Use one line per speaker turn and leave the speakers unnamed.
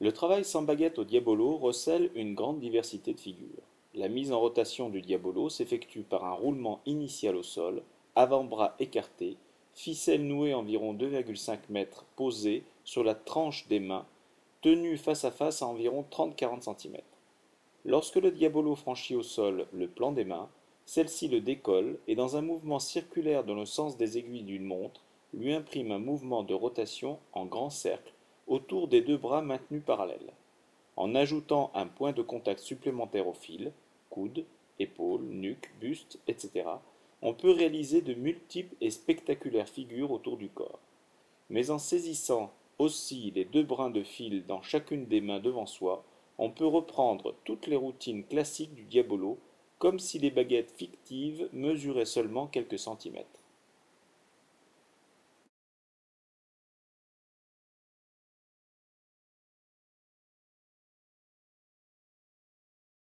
Le travail sans baguette au diabolo recèle une grande diversité de figures. La mise en rotation du diabolo s'effectue par un roulement initial au sol, avant-bras écarté, ficelle nouée environ 2,5 m posée sur la tranche des mains, tenue face à face à environ 30-40 cm. Lorsque le diabolo franchit au sol le plan des mains, celle-ci le décolle et dans un mouvement circulaire dans le sens des aiguilles d'une montre, lui imprime un mouvement de rotation en grand cercle autour des deux bras maintenus parallèles. En ajoutant un point de contact supplémentaire au fil, coude, épaule, nuque, buste, etc., on peut réaliser de multiples et spectaculaires figures autour du corps. Mais en saisissant aussi les deux brins de fil dans chacune des mains devant soi, on peut reprendre toutes les routines classiques du diabolo, comme si les baguettes fictives mesuraient seulement quelques centimètres.